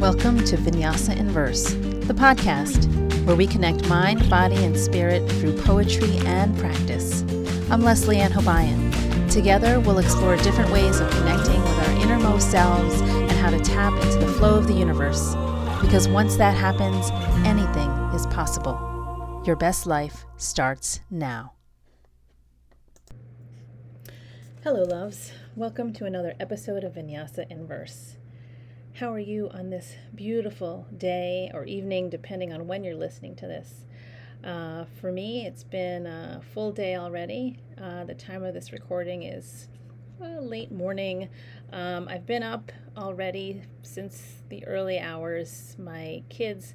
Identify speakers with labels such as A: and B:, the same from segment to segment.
A: Welcome to Vinyasa in Verse, the podcast where we connect mind, body, and spirit through poetry and practice. I'm Leslie Ann Hobayan. Together, we'll explore different ways of connecting with our innermost selves and how to tap into the flow of the universe. Because once that happens, anything is possible. Your best life starts now. Hello, loves. Welcome to another episode of Vinyasa in Verse. How are you on this beautiful day or evening, depending on when you're listening to this? Uh, for me, it's been a full day already. Uh, the time of this recording is uh, late morning. Um, I've been up already since the early hours. My kids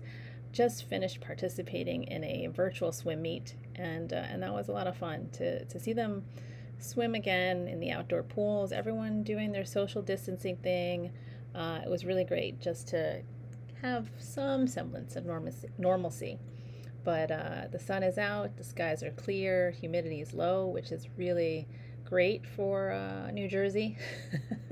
A: just finished participating in a virtual swim meet, and uh, and that was a lot of fun to to see them swim again in the outdoor pools. Everyone doing their social distancing thing. Uh, it was really great just to have some semblance of normalcy. But uh, the sun is out, the skies are clear, humidity is low, which is really great for uh, New Jersey.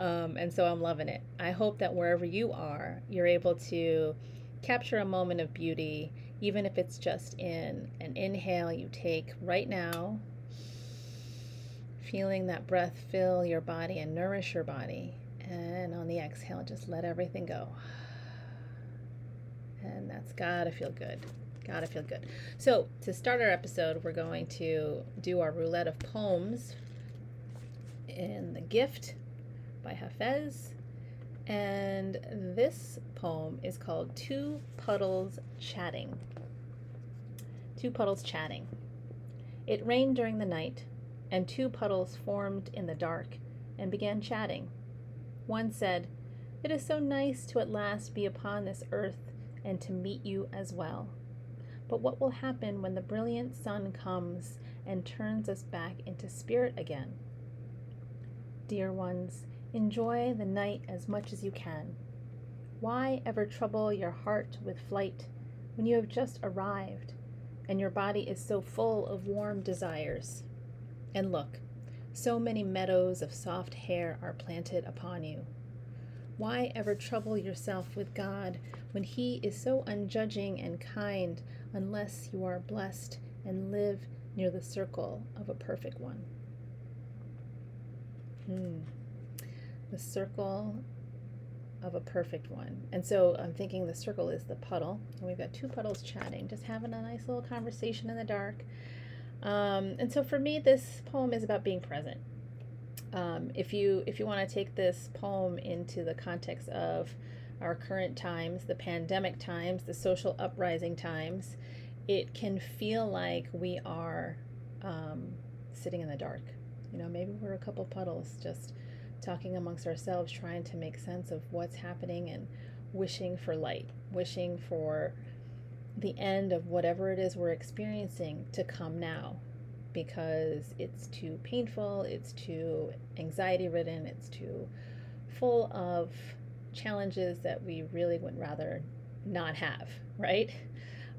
A: um, and so I'm loving it. I hope that wherever you are, you're able to capture a moment of beauty, even if it's just in an inhale you take right now, feeling that breath fill your body and nourish your body. And on the exhale, just let everything go. And that's got to feel good. Got to feel good. So, to start our episode, we're going to do our roulette of poems in The Gift by Hafez. And this poem is called Two Puddles Chatting. Two Puddles Chatting. It rained during the night, and two puddles formed in the dark and began chatting. One said, It is so nice to at last be upon this earth and to meet you as well. But what will happen when the brilliant sun comes and turns us back into spirit again? Dear ones, enjoy the night as much as you can. Why ever trouble your heart with flight when you have just arrived and your body is so full of warm desires? And look, so many meadows of soft hair are planted upon you. Why ever trouble yourself with God when He is so unjudging and kind unless you are blessed and live near the circle of a perfect one? Hmm. The circle of a perfect one. And so I'm thinking the circle is the puddle, and we've got two puddles chatting, just having a nice little conversation in the dark. Um, and so for me, this poem is about being present. Um, if you if you want to take this poem into the context of our current times, the pandemic times, the social uprising times, it can feel like we are um, sitting in the dark. You know, maybe we're a couple puddles just talking amongst ourselves, trying to make sense of what's happening and wishing for light, wishing for the end of whatever it is we're experiencing to come now because it's too painful, it's too anxiety ridden, it's too full of challenges that we really would rather not have, right?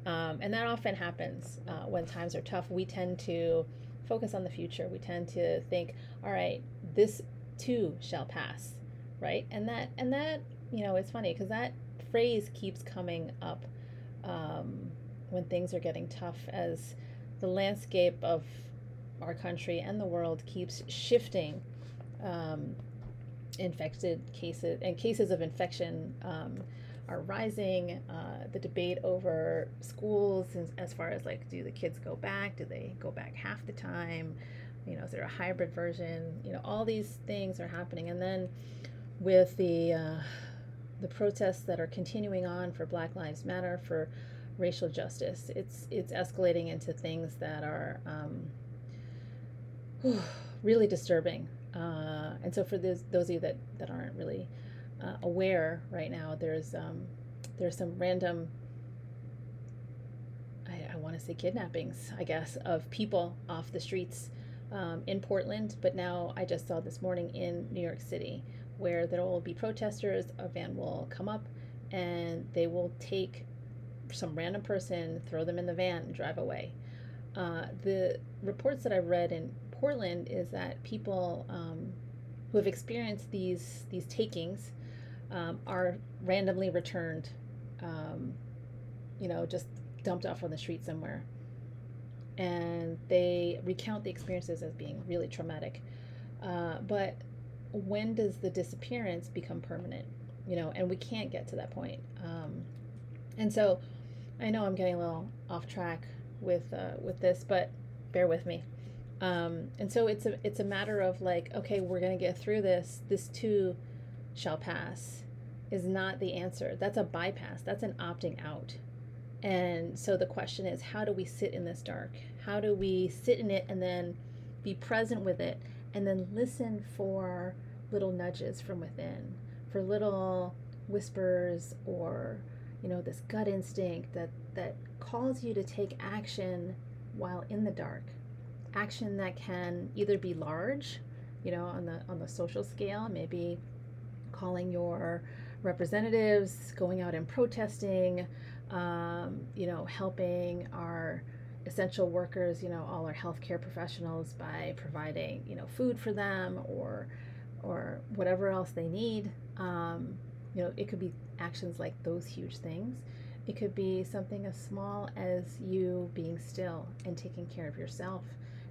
A: Um, and that often happens uh, when times are tough. We tend to focus on the future. We tend to think, all right, this too shall pass, right? And that, and that, you know, it's funny because that phrase keeps coming up um, when things are getting tough as the landscape of our country and the world keeps shifting. Um, infected cases and cases of infection um, are rising. Uh, the debate over schools, as far as like, do the kids go back? Do they go back half the time? You know, is there a hybrid version? You know, all these things are happening, and then with the uh, the protests that are continuing on for Black Lives Matter, for racial justice. It's it's escalating into things that are um, really disturbing. Uh, and so for those those of you that that aren't really uh, aware right now, there's um, there's some random I, I want to say kidnappings, I guess, of people off the streets um, in Portland. But now I just saw this morning in New York City where there will be protesters. A van will come up and they will take some random person, throw them in the van, and drive away. Uh, the reports that I've read in Portland is that people um, who have experienced these these takings um, are randomly returned, um, you know, just dumped off on the street somewhere. And they recount the experiences as being really traumatic. Uh, but when does the disappearance become permanent? You know, and we can't get to that point. Um, and so I know I'm getting a little off track with uh, with this, but bear with me. Um, and so it's a it's a matter of like, okay, we're gonna get through this. This too shall pass is not the answer. That's a bypass. That's an opting out. And so the question is, how do we sit in this dark? How do we sit in it and then be present with it and then listen for little nudges from within, for little whispers or you know this gut instinct that that calls you to take action while in the dark. Action that can either be large you know on the on the social scale maybe calling your representatives going out and protesting um, you know helping our essential workers you know all our healthcare professionals by providing you know food for them or or whatever else they need um, you know it could be actions like those huge things. It could be something as small as you being still and taking care of yourself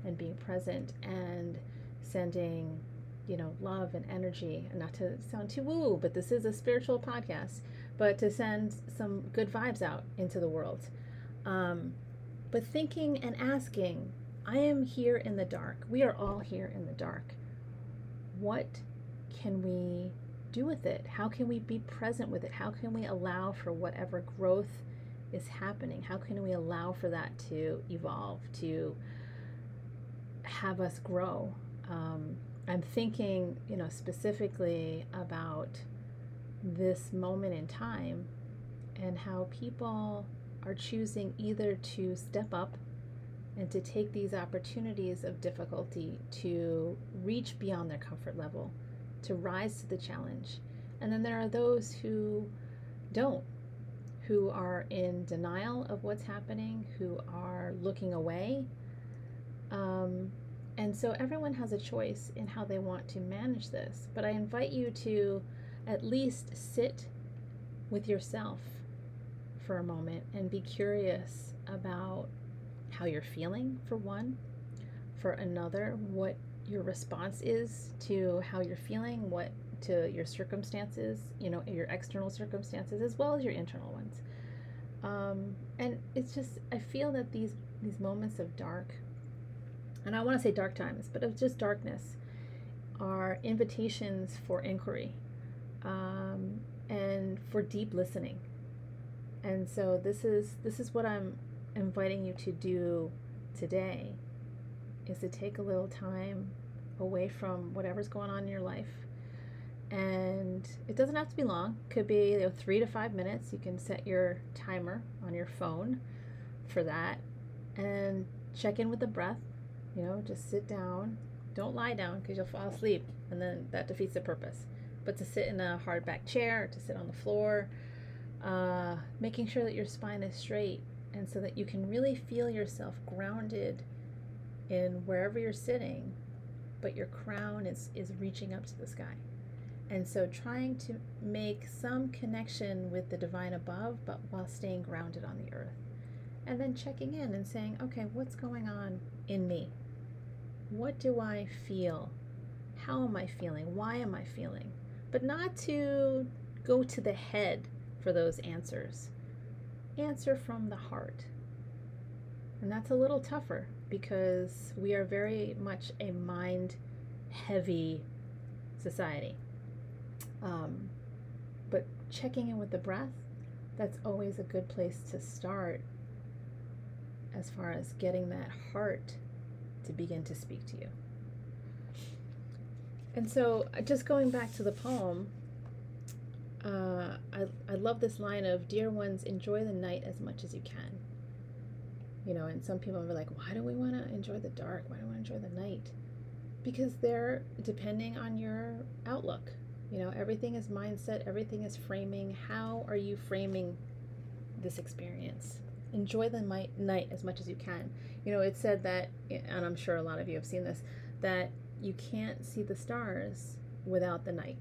A: and being present and sending, you know, love and energy. And not to sound too woo, but this is a spiritual podcast, but to send some good vibes out into the world. Um, but thinking and asking, I am here in the dark. We are all here in the dark. What can we do with it? How can we be present with it? How can we allow for whatever growth is happening? How can we allow for that to evolve, to have us grow? Um, I'm thinking, you know, specifically about this moment in time and how people are choosing either to step up and to take these opportunities of difficulty to reach beyond their comfort level to rise to the challenge. And then there are those who don't, who are in denial of what's happening, who are looking away. Um, and so everyone has a choice in how they want to manage this. But I invite you to at least sit with yourself for a moment and be curious about how you're feeling, for one. For another, what your response is to how you're feeling, what to your circumstances, you know, your external circumstances as well as your internal ones. Um, and it's just I feel that these these moments of dark, and I want to say dark times, but of just darkness, are invitations for inquiry, um, and for deep listening. And so this is this is what I'm inviting you to do today is to take a little time away from whatever's going on in your life. And it doesn't have to be long. It could be you know, three to five minutes. You can set your timer on your phone for that. And check in with the breath. You know, just sit down. Don't lie down because you'll fall asleep. And then that defeats the purpose. But to sit in a hard back chair, to sit on the floor, uh, making sure that your spine is straight and so that you can really feel yourself grounded in wherever you're sitting, but your crown is, is reaching up to the sky. And so trying to make some connection with the divine above, but while staying grounded on the earth. And then checking in and saying, okay, what's going on in me? What do I feel? How am I feeling? Why am I feeling? But not to go to the head for those answers. Answer from the heart. And that's a little tougher because we are very much a mind heavy society. Um, but checking in with the breath, that's always a good place to start as far as getting that heart to begin to speak to you. And so, uh, just going back to the poem, uh, I, I love this line of Dear ones, enjoy the night as much as you can. You know and some people are like why do we want to enjoy the dark? Why do we want to enjoy the night? Because they're depending on your outlook. You know everything is mindset everything is framing. How are you framing this experience? Enjoy the night as much as you can. You know it said that and i'm sure a lot of you have seen this that you can't see the stars without the night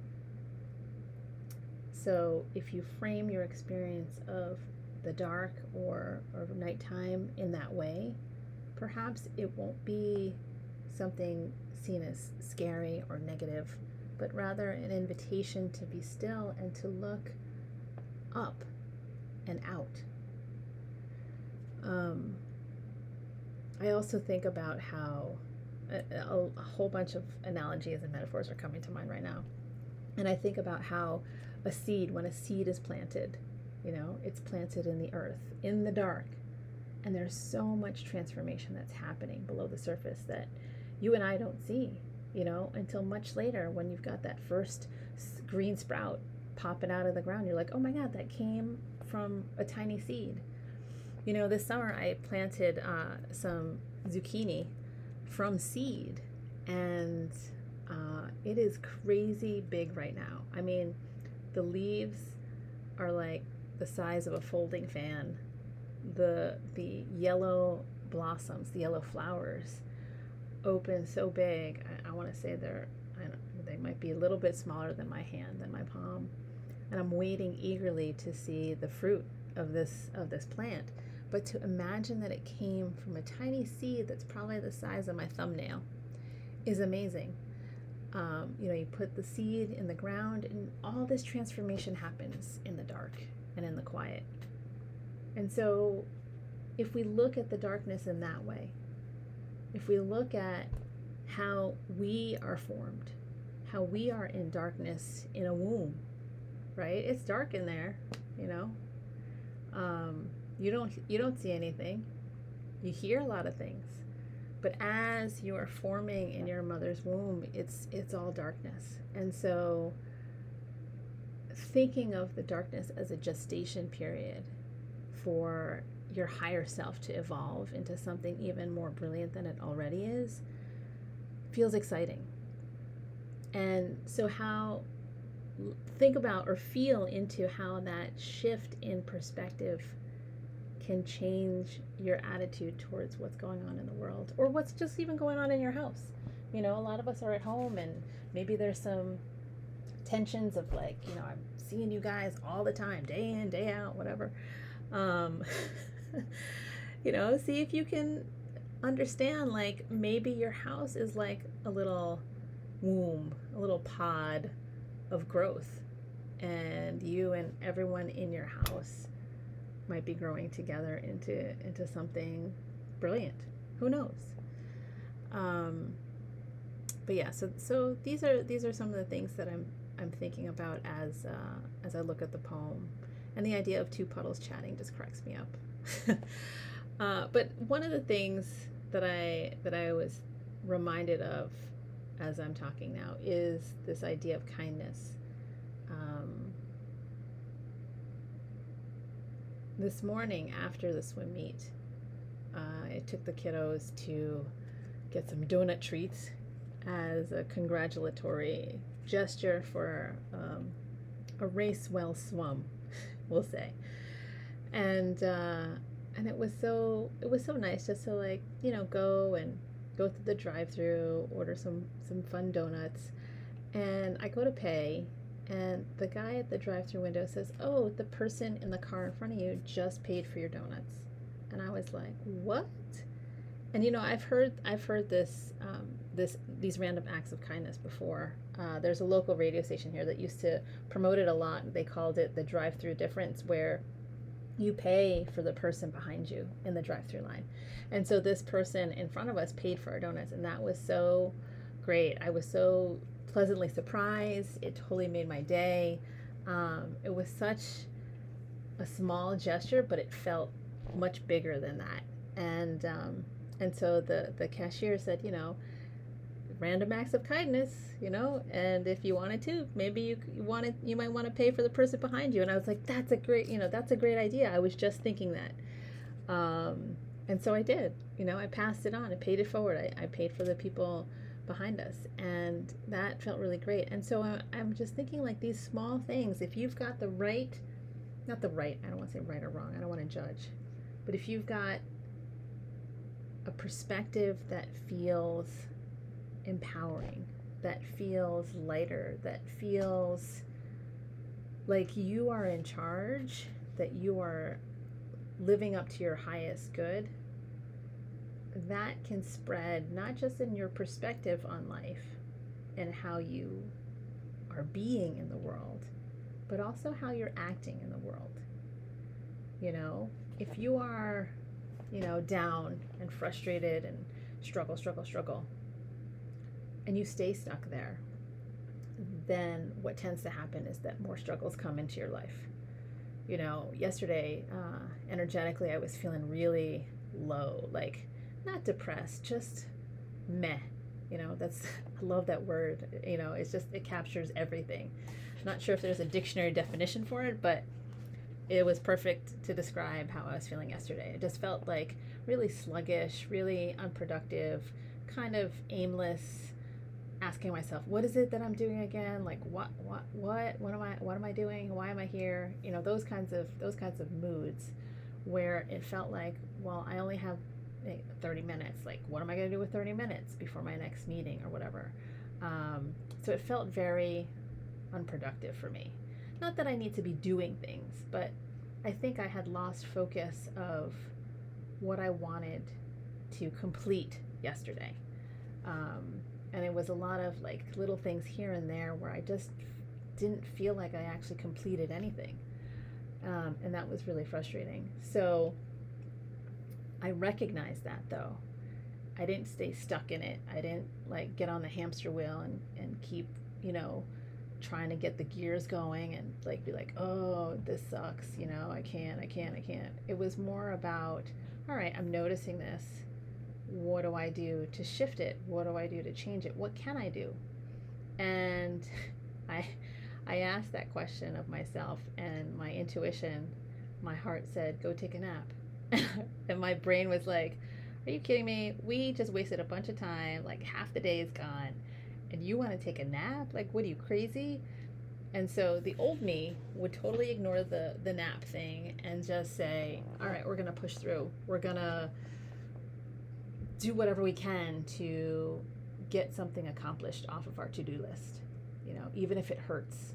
A: so if you frame your experience of the dark or, or nighttime in that way, perhaps it won't be something seen as scary or negative, but rather an invitation to be still and to look up and out. Um, I also think about how a, a, a whole bunch of analogies and metaphors are coming to mind right now. And I think about how a seed, when a seed is planted, you know, it's planted in the earth, in the dark. And there's so much transformation that's happening below the surface that you and I don't see, you know, until much later when you've got that first green sprout popping out of the ground. You're like, oh my God, that came from a tiny seed. You know, this summer I planted uh, some zucchini from seed, and uh, it is crazy big right now. I mean, the leaves are like the size of a folding fan. The the yellow blossoms, the yellow flowers, open so big. I, I want to say they're they might be a little bit smaller than my hand, than my palm, and I'm waiting eagerly to see the fruit of this of this plant. But to imagine that it came from a tiny seed that's probably the size of my thumbnail is amazing. Um, you know, you put the seed in the ground, and all this transformation happens in the dark and in the quiet. And so, if we look at the darkness in that way, if we look at how we are formed, how we are in darkness in a womb, right? It's dark in there, you know. Um, you don't you don't see anything. You hear a lot of things. But as you are forming in your mother's womb, it's it's all darkness. And so thinking of the darkness as a gestation period for your higher self to evolve into something even more brilliant than it already is feels exciting. And so how think about or feel into how that shift in perspective can change your attitude towards what's going on in the world or what's just even going on in your house. You know, a lot of us are at home and maybe there's some tensions of like, you know, I'm seeing you guys all the time, day in, day out, whatever. Um, you know, see if you can understand like maybe your house is like a little womb, a little pod of growth, and you and everyone in your house might be growing together into into something brilliant. Who knows? Um, but yeah, so so these are these are some of the things that I'm I'm thinking about as uh, as I look at the poem, and the idea of two puddles chatting just cracks me up. uh, but one of the things that I that I was reminded of as I'm talking now is this idea of kindness. Um, this morning after the swim meet, uh, I took the kiddos to get some donut treats as a congratulatory gesture for um, a race well swum, we'll say. And uh, and it was so it was so nice just to like you know go and go through the drive-through, order some some fun donuts, and I go to pay, and the guy at the drive-through window says, "Oh, the person in the car in front of you just paid for your donuts," and I was like, "What?" And you know, I've heard I've heard this um, this these random acts of kindness before. Uh, there's a local radio station here that used to promote it a lot. They called it the drive-through difference, where you pay for the person behind you in the drive-through line. And so this person in front of us paid for our donuts and that was so great. I was so pleasantly surprised. It totally made my day. Um, it was such a small gesture, but it felt much bigger than that. And um, and so the the cashier said, you know, random acts of kindness, you know, and if you wanted to, maybe you, you wanted you might want to pay for the person behind you. And I was like, that's a great, you know, that's a great idea. I was just thinking that. Um, and so I did, you know, I passed it on, I paid it forward. I, I paid for the people behind us and that felt really great. And so I, I'm just thinking like these small things, if you've got the right, not the right, I don't want to say right or wrong, I don't want to judge, but if you've got a perspective that feels empowering, that feels lighter, that feels like you are in charge, that you are living up to your highest good, that can spread not just in your perspective on life and how you are being in the world, but also how you're acting in the world. You know, if you are, you know, down and frustrated and struggle, struggle, struggle, and you stay stuck there, then what tends to happen is that more struggles come into your life. You know, yesterday, uh, energetically, I was feeling really low, like not depressed, just meh. You know, that's, I love that word. You know, it's just, it captures everything. Not sure if there's a dictionary definition for it, but it was perfect to describe how I was feeling yesterday. It just felt like really sluggish, really unproductive, kind of aimless, asking myself, what is it that I'm doing again? Like what what what what am I what am I doing? Why am I here? You know, those kinds of those kinds of moods where it felt like, well, I only have 30 minutes. Like what am I going to do with 30 minutes before my next meeting or whatever? Um, so it felt very unproductive for me. Not that I need to be doing things, but I think I had lost focus of what I wanted to complete yesterday. Um, and it was a lot of like little things here and there where I just didn't feel like I actually completed anything. Um, and that was really frustrating. So I recognized that though. I didn't stay stuck in it. I didn't like get on the hamster wheel and, and keep, you know, trying to get the gears going and like be like, oh, this sucks, you know, I can't, I can't, I can't. It was more about, all right, I'm noticing this what do I do to shift it? What do I do to change it? What can I do? And I I asked that question of myself and my intuition, my heart said, "Go take a nap." and my brain was like, "Are you kidding me? We just wasted a bunch of time, like half the day is gone, and you want to take a nap? Like what are you crazy?" And so the old me would totally ignore the the nap thing and just say, "All right, we're to push through. We're to do whatever we can to get something accomplished off of our to-do list you know even if it hurts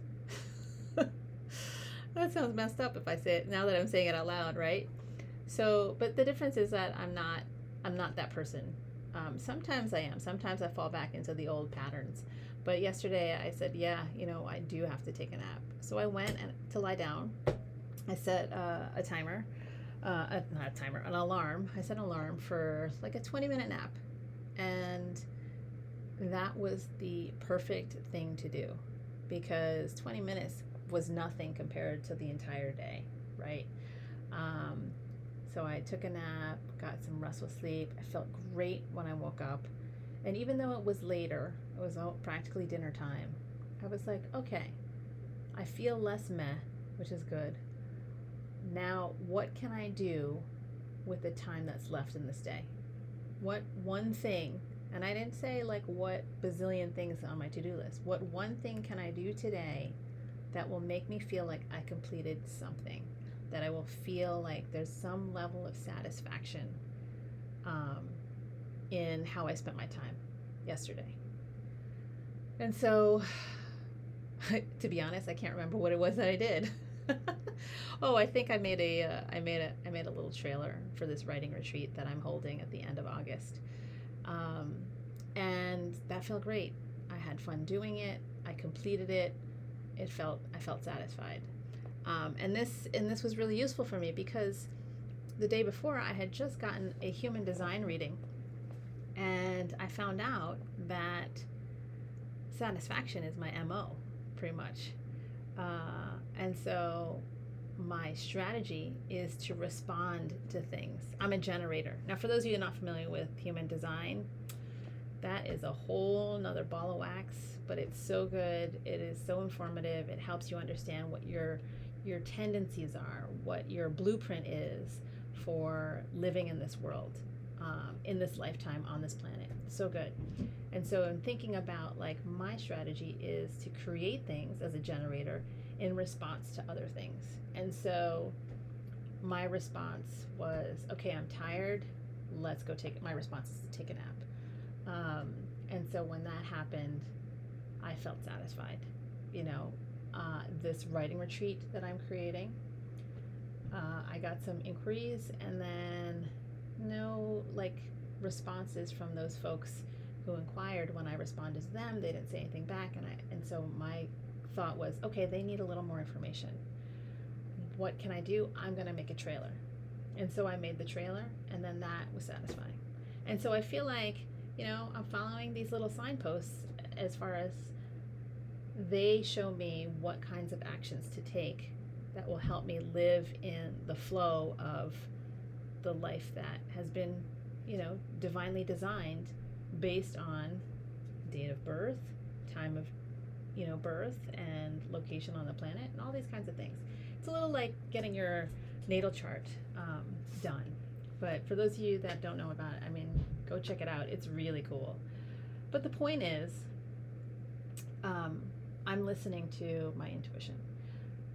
A: that sounds messed up if i say it now that i'm saying it out loud right so but the difference is that i'm not i'm not that person um, sometimes i am sometimes i fall back into the old patterns but yesterday i said yeah you know i do have to take a nap so i went and to lie down i set uh, a timer uh, a, not a timer, an alarm. I set an alarm for like a 20 minute nap. And that was the perfect thing to do because 20 minutes was nothing compared to the entire day, right? Um, so I took a nap, got some restful sleep. I felt great when I woke up. And even though it was later, it was practically dinner time, I was like, okay, I feel less meh, which is good now what can I do with the time that's left in this day? What one thing, and I didn't say like what bazillion things on my to do list, what one thing can I do today that will make me feel like I completed something? That I will feel like there's some level of satisfaction um, in how I spent my time yesterday. And so, to be honest, I can't remember what it was that I did. oh, I think I made a uh, I made a I made a little trailer for this writing retreat that I'm holding at the end of August, um, and that felt great. I had fun doing it. I completed it. It felt I felt satisfied, um, and this and this was really useful for me because the day before I had just gotten a human design reading, and I found out that satisfaction is my mo, pretty much. Uh, and so my strategy is to respond to things. I'm a generator. Now, for those of you not familiar with human design, that is a whole nother ball of wax, but it's so good. It is so informative. It helps you understand what your your tendencies are, what your blueprint is for living in this world, um, in this lifetime on this planet. So good. And so I'm thinking about like my strategy is to create things as a generator in response to other things. And so my response was, okay, I'm tired. Let's go take. My response is to take a nap. Um, and so when that happened, I felt satisfied. You know, uh, this writing retreat that I'm creating. Uh, I got some inquiries and then no like responses from those folks who inquired when I responded to them. They didn't say anything back, and I and so my thought was, okay, they need a little more information. What can I do? I'm gonna make a trailer, and so I made the trailer, and then that was satisfying. And so I feel like you know I'm following these little signposts as far as they show me what kinds of actions to take that will help me live in the flow of the life that has been, you know, divinely designed based on date of birth, time of, you know, birth, and location on the planet, and all these kinds of things. It's a little like getting your natal chart um, done. But for those of you that don't know about it, I mean, go check it out. It's really cool. But the point is, um, I'm listening to my intuition.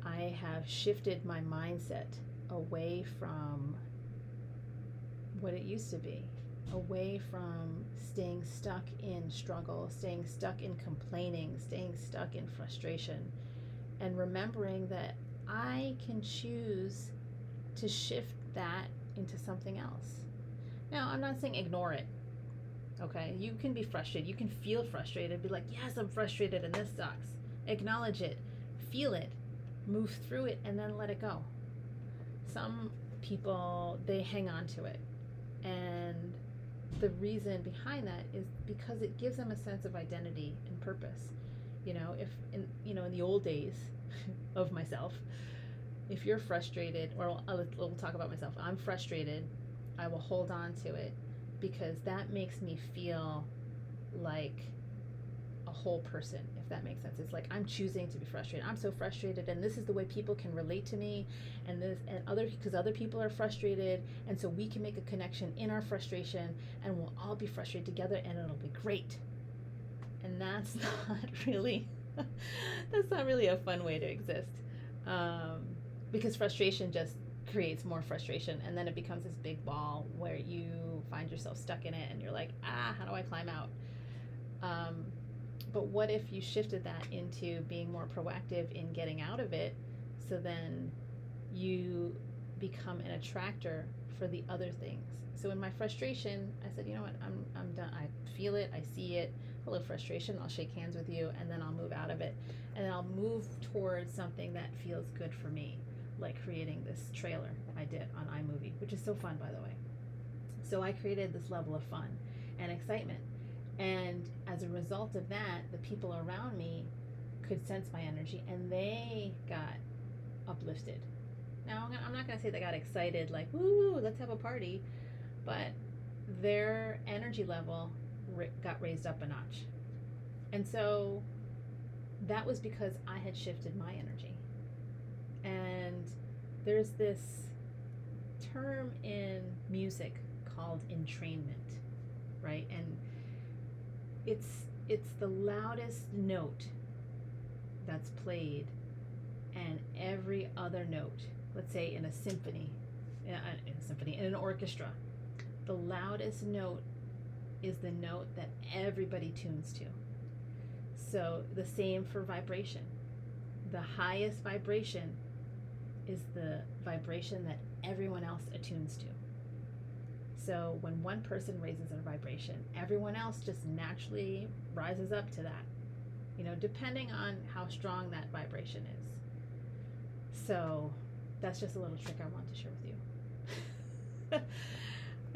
A: I have shifted my mindset away from what it used to be, away from staying stuck in struggle, staying stuck in complaining, staying stuck in frustration, and remembering that I can choose to shift that into something else. Now, I'm not saying ignore it. Okay, you can be frustrated. You can feel frustrated. Be like, yes, I'm frustrated and this sucks. Acknowledge it, feel it, move through it, and then let it go. Some people, they hang on to it. And the reason behind that is because it gives them a sense of identity and purpose. You know, if in you know in the old days of myself, if you're frustrated, or I'll, I'll talk about myself. I'm frustrated. I will hold on to it because that makes me feel like a whole person if that makes sense. It's like i'm choosing to be frustrated. I'm so frustrated and this is the way people can relate to me and this and other because other people are frustrated and so we can make a connection in our frustration and we'll all be frustrated together and it'll be great. And that's not really that's not really a fun way to exist um, because frustration just creates more frustration and then it becomes this big ball where you find yourself stuck in it and you're like ah how do i climb out? Um, but what if you shifted that into being more proactive in getting out of it? So then you become an attractor for the other things. So in my frustration i said you know what? I'm, I'm done. I feel it. I see it. Hello frustration. I'll shake hands with you and then i'll move out of it. And i'll move towards something that feels good for me like creating this trailer i did on iMovie which is so fun by the way. So i created this level of fun and excitement and as a result of that, the people around me could sense my energy and they got uplifted. Now, I'm not going to say they got excited, like, woo, let's have a party, but their energy level got raised up a notch. And so that was because I had shifted my energy. And there's this term in music called entrainment, right? And it's it's the loudest note that's played and every other note let's say in a symphony in a, in a symphony in an orchestra the loudest note is the note that everybody tunes to. So the same for vibration. The highest vibration is the vibration that everyone else attunes to so when one person raises their vibration, everyone else just naturally rises up to that, you know, depending on how strong that vibration is. So that's just a little trick I want to share with you.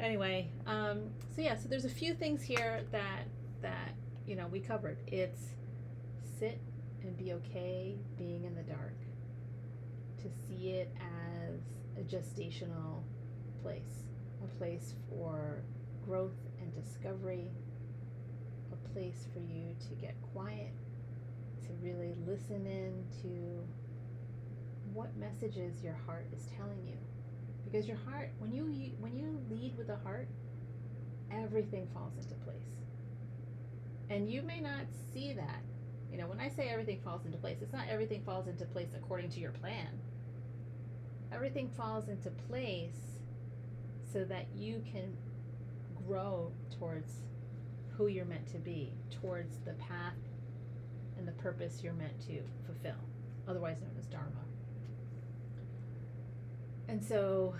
A: anyway, um, so yeah, so there's a few things here that that you know we covered. It's sit and be okay being in the dark. To see it as a gestational place a place for growth and discovery, a place for you to get quiet, to really listen in to what messages your heart is telling you. Because your heart, when you when you lead with the heart, everything falls into place. And you may not see that. You know, when I say everything falls into place, it's not everything falls into place according to your plan. Everything falls into place so that you can grow towards who you're meant to be, towards the path and the purpose you're meant to fulfill. otherwise known as Dharma. And so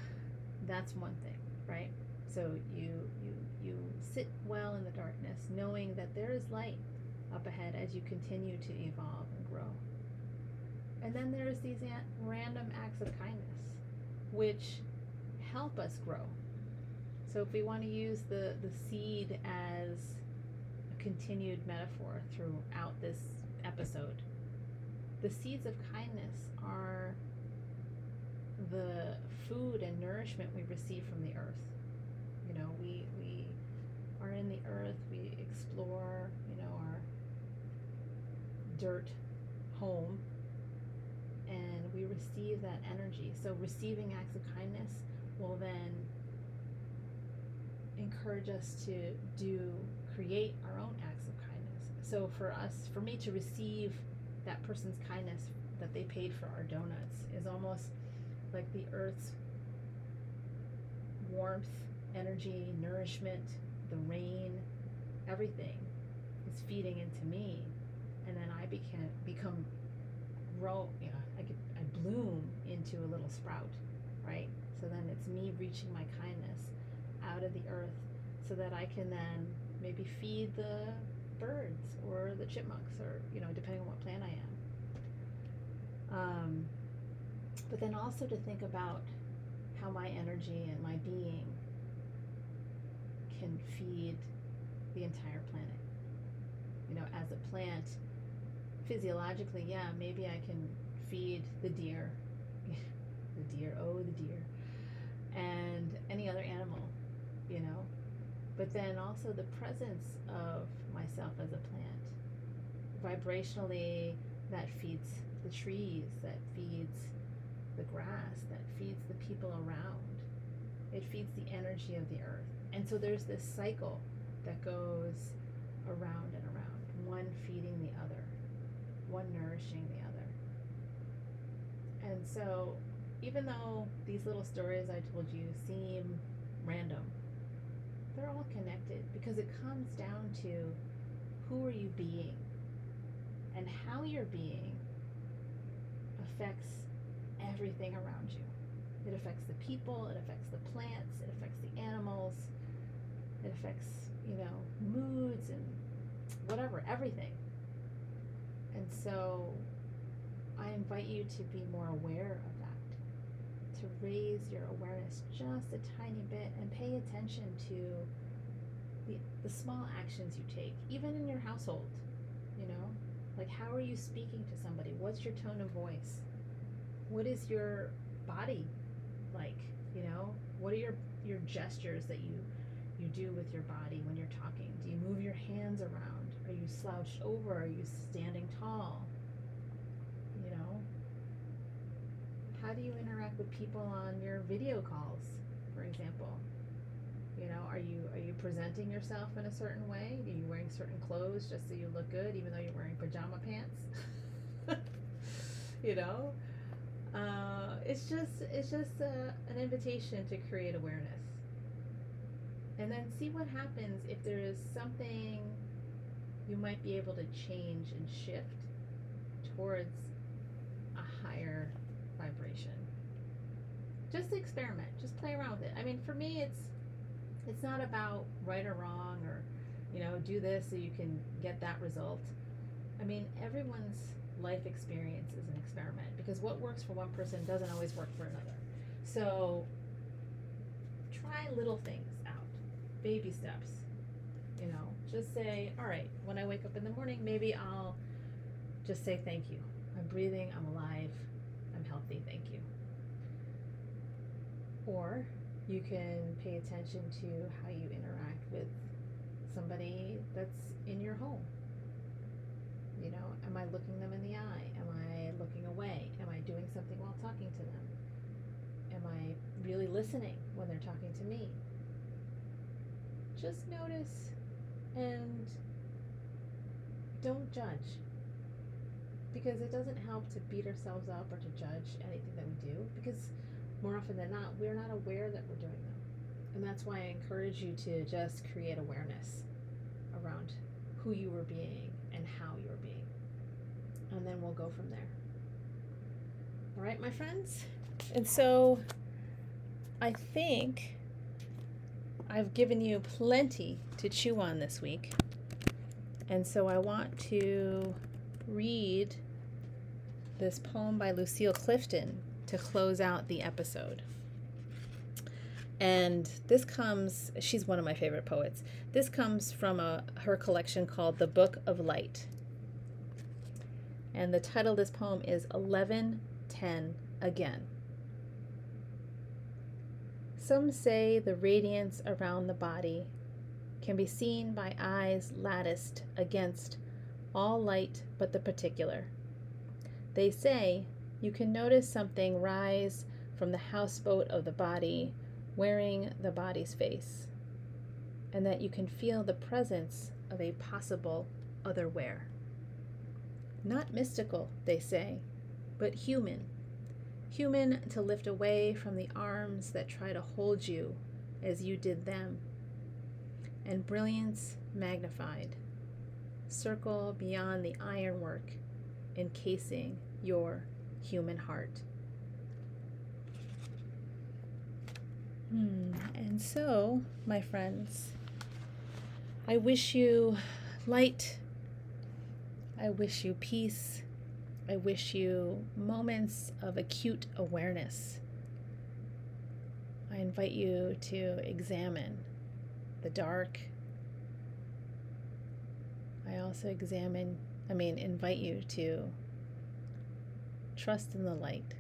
A: that's one thing, right? So you you you sit well in the darkness, knowing that there is light up ahead as you continue to evolve and grow. And then there's these random acts of kindness, which help us grow. So if we want to use the the seed as a continued metaphor throughout this episode, the seeds of kindness are the food and nourishment we receive from the earth. You know, we we are in the earth, we explore, you know, our dirt home and we receive that energy. So receiving acts of kindness will then encourage us to do create our own acts of kindness. So for us, for me to receive that person's kindness that they paid for our donuts is almost like the earth's warmth, energy, nourishment, the rain, everything is feeding into me. And then I became become grow, you know, I could I bloom into a little sprout, right? So then it's me reaching my kindness out of the earth so that I can then maybe feed the birds or the chipmunks or, you know, depending on what plant I am. Um, but then also to think about how my energy and my being can feed the entire planet. You know, as a plant, physiologically, yeah, maybe I can feed the deer, the deer, oh, the deer, and any other animal, you know. But then also the presence of myself as a plant. Vibrationally, that feeds the trees, that feeds the grass, that feeds the people around. It feeds the energy of the earth. And so there's this cycle that goes around and around, one feeding the other one nourishing the other. And so, even though these little stories I told you seem random, they're all connected because it comes down to who are you being and how you're being affects everything around you. It affects the people, it affects the plants, it affects the animals, it affects, you know, moods and whatever, everything. And so I invite you to be more aware of to raise your awareness just a tiny bit and pay attention to the, the small actions you take, even in your household. You know, like how are you speaking to somebody? What's your tone of voice? What is your body like? You know, what are your your gestures that you you do with your body when you're talking? Do you move your hands around? Are you slouched over? Are you standing tall? You know? How do you interact with people on your video calls, for example? You know, are you are you presenting yourself in a certain way? Are you wearing certain clothes just so you look good, even though you're wearing pajama pants? you know, uh, it's just it's just uh, an invitation to create awareness and then see what happens if there is something you might be able to change and shift towards a higher vibration. Just experiment. Just play around with it. I mean for me it's it's not about right or wrong or you know do this so you can get that result. I mean everyone's life experience is an experiment because what works for one person doesn't always work for another. So try little things out, baby steps. You know, just say, all right, when I wake up in the morning, maybe I'll just say thank you. I'm breathing, I'm alive, I'm healthy, thank you. Or you can pay attention to how you interact with somebody that's in your home. You know, am I looking them in the eye? Am I looking away? Am I doing something while talking to them? Am I really listening when they're talking to me? just notice and don't judge because it doesn't help to beat ourselves up or to judge anything that we do because more often than not we're not aware that we're doing them and that's why i encourage you to just create awareness around who you are being and how you're being and then we'll go from there All right, my friends. And so I think I've given you plenty to chew on this week. And so I want to read this poem by Lucille Clifton to close out the episode. And this comes, she's one of my favorite poets. This comes from a, her collection called The Book of Light. And the title of this poem is 1110 Again. Some say the radiance around the body can be seen by eyes latticed against all light but the particular. They say you can notice something rise from the houseboat of the body wearing the body's face, and that you can feel the presence of a possible otherwhere. Not mystical, they say, but human. Human to lift away from the arms that try to hold you as you did them. And brilliance magnified. Circle beyond the ironwork encasing your human heart. Hmm. And so, my friends, I wish you light. I wish you peace. I wish you moments of acute awareness. I invite you to examine the dark. I also examine, I mean, invite you to trust in the light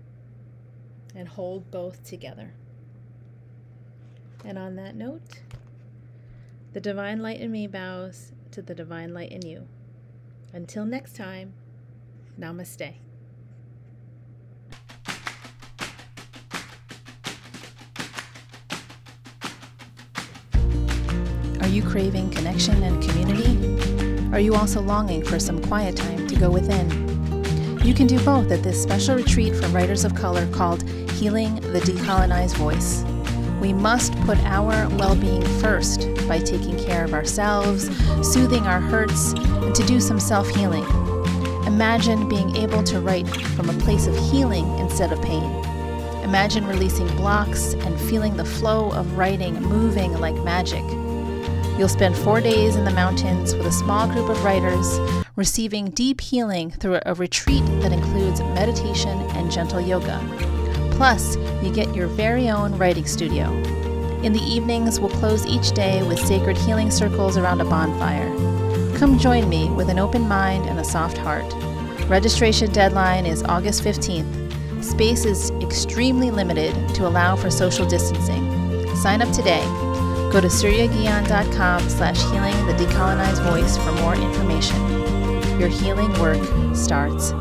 A: and hold both together. And on that note, the divine light in me bows to the divine light in you. Until next time, namaste. Are you craving connection and community? Are you also longing for some quiet time to go within? You can do both at this special retreat for writers of color called Healing the Decolonized Voice. We must put our well being first by taking care of ourselves, soothing our hurts, and to do some self healing. Imagine being able to write from a place of healing instead of pain. Imagine releasing blocks and feeling the flow of writing moving like magic. You'll spend four days in the mountains with a small group of writers, receiving deep healing through a retreat that includes meditation and gentle yoga. Plus, you get your very own writing studio. In the evenings, we'll close each day with sacred healing circles around a bonfire. Come join me with an open mind and a soft heart. Registration deadline is August 15th. Space is extremely limited to allow for social distancing. Sign up today. Go to suryaguian.com slash healing the decolonized voice for more information. Your healing work starts